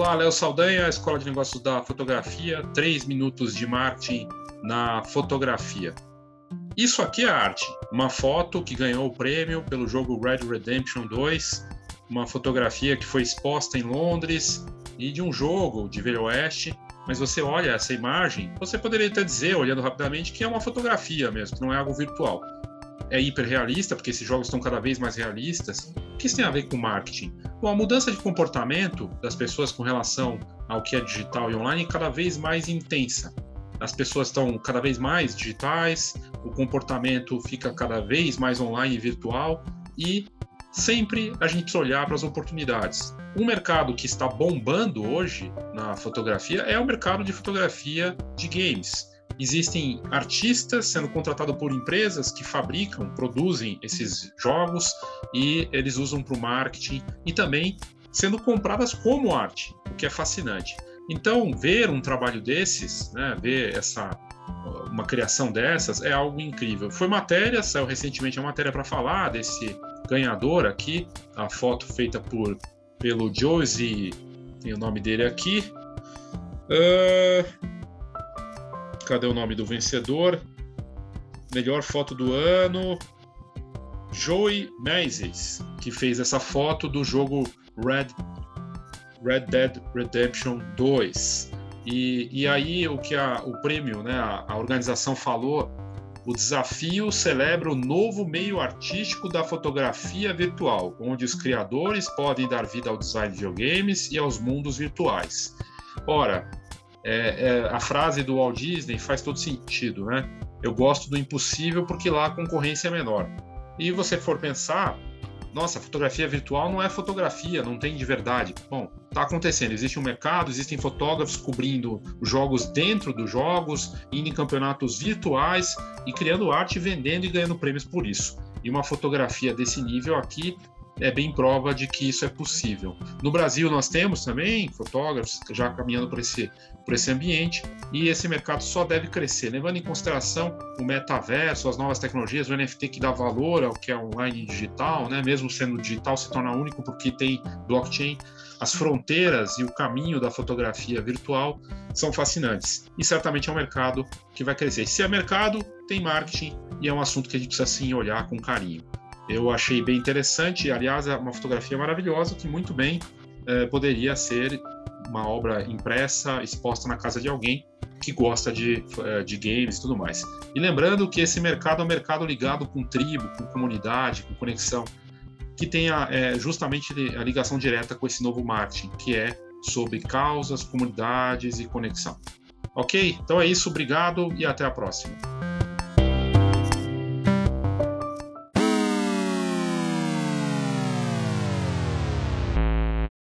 Olá, Léo Saldanha, Escola de Negócios da Fotografia, 3 minutos de marketing na fotografia. Isso aqui é arte, uma foto que ganhou o prêmio pelo jogo Red Redemption 2, uma fotografia que foi exposta em Londres e de um jogo de Velho Oeste, mas você olha essa imagem, você poderia até dizer, olhando rapidamente, que é uma fotografia mesmo, que não é algo virtual. É hiperrealista, porque esses jogos estão cada vez mais realistas. O que isso tem a ver com marketing? Bom, a mudança de comportamento das pessoas com relação ao que é digital e online é cada vez mais intensa. As pessoas estão cada vez mais digitais, o comportamento fica cada vez mais online e virtual e sempre a gente precisa olhar para as oportunidades. Um mercado que está bombando hoje na fotografia é o mercado de fotografia de games. Existem artistas sendo contratados por empresas que fabricam, produzem esses jogos e eles usam para o marketing e também sendo compradas como arte, o que é fascinante. Então, ver um trabalho desses, né, ver essa uma criação dessas é algo incrível. Foi matéria, saiu recentemente a matéria para falar desse ganhador aqui, a foto feita por pelo Josie, tem o nome dele aqui. Uh, cadê o nome do vencedor? Melhor foto do ano. Joey Mazes, que fez essa foto do jogo Red, Red Dead Redemption 2. E, e aí o que a, o prêmio, né, a, a organização falou o desafio celebra o novo meio artístico da fotografia virtual, onde os criadores podem dar vida ao design de videogames e aos mundos virtuais. Ora, é, é, a frase do Walt Disney faz todo sentido, né? Eu gosto do impossível porque lá a concorrência é menor. E você for pensar, nossa, fotografia virtual não é fotografia, não tem de verdade. Bom, está acontecendo. Existe um mercado, existem fotógrafos cobrindo jogos dentro dos jogos, indo em campeonatos virtuais e criando arte, vendendo e ganhando prêmios por isso. E uma fotografia desse nível aqui é bem prova de que isso é possível. No Brasil nós temos também fotógrafos já caminhando por esse, por esse ambiente e esse mercado só deve crescer, levando em consideração o metaverso, as novas tecnologias, o NFT que dá valor ao que é online digital, né? mesmo sendo digital se torna único porque tem blockchain. As fronteiras e o caminho da fotografia virtual são fascinantes e certamente é um mercado que vai crescer. Se é mercado, tem marketing e é um assunto que a gente precisa sim olhar com carinho eu achei bem interessante. Aliás, é uma fotografia maravilhosa que muito bem é, poderia ser uma obra impressa, exposta na casa de alguém que gosta de, é, de games e tudo mais. E lembrando que esse mercado é um mercado ligado com tribo, com comunidade, com conexão, que tem a, é, justamente a ligação direta com esse novo marketing, que é sobre causas, comunidades e conexão. Ok? Então é isso, obrigado e até a próxima.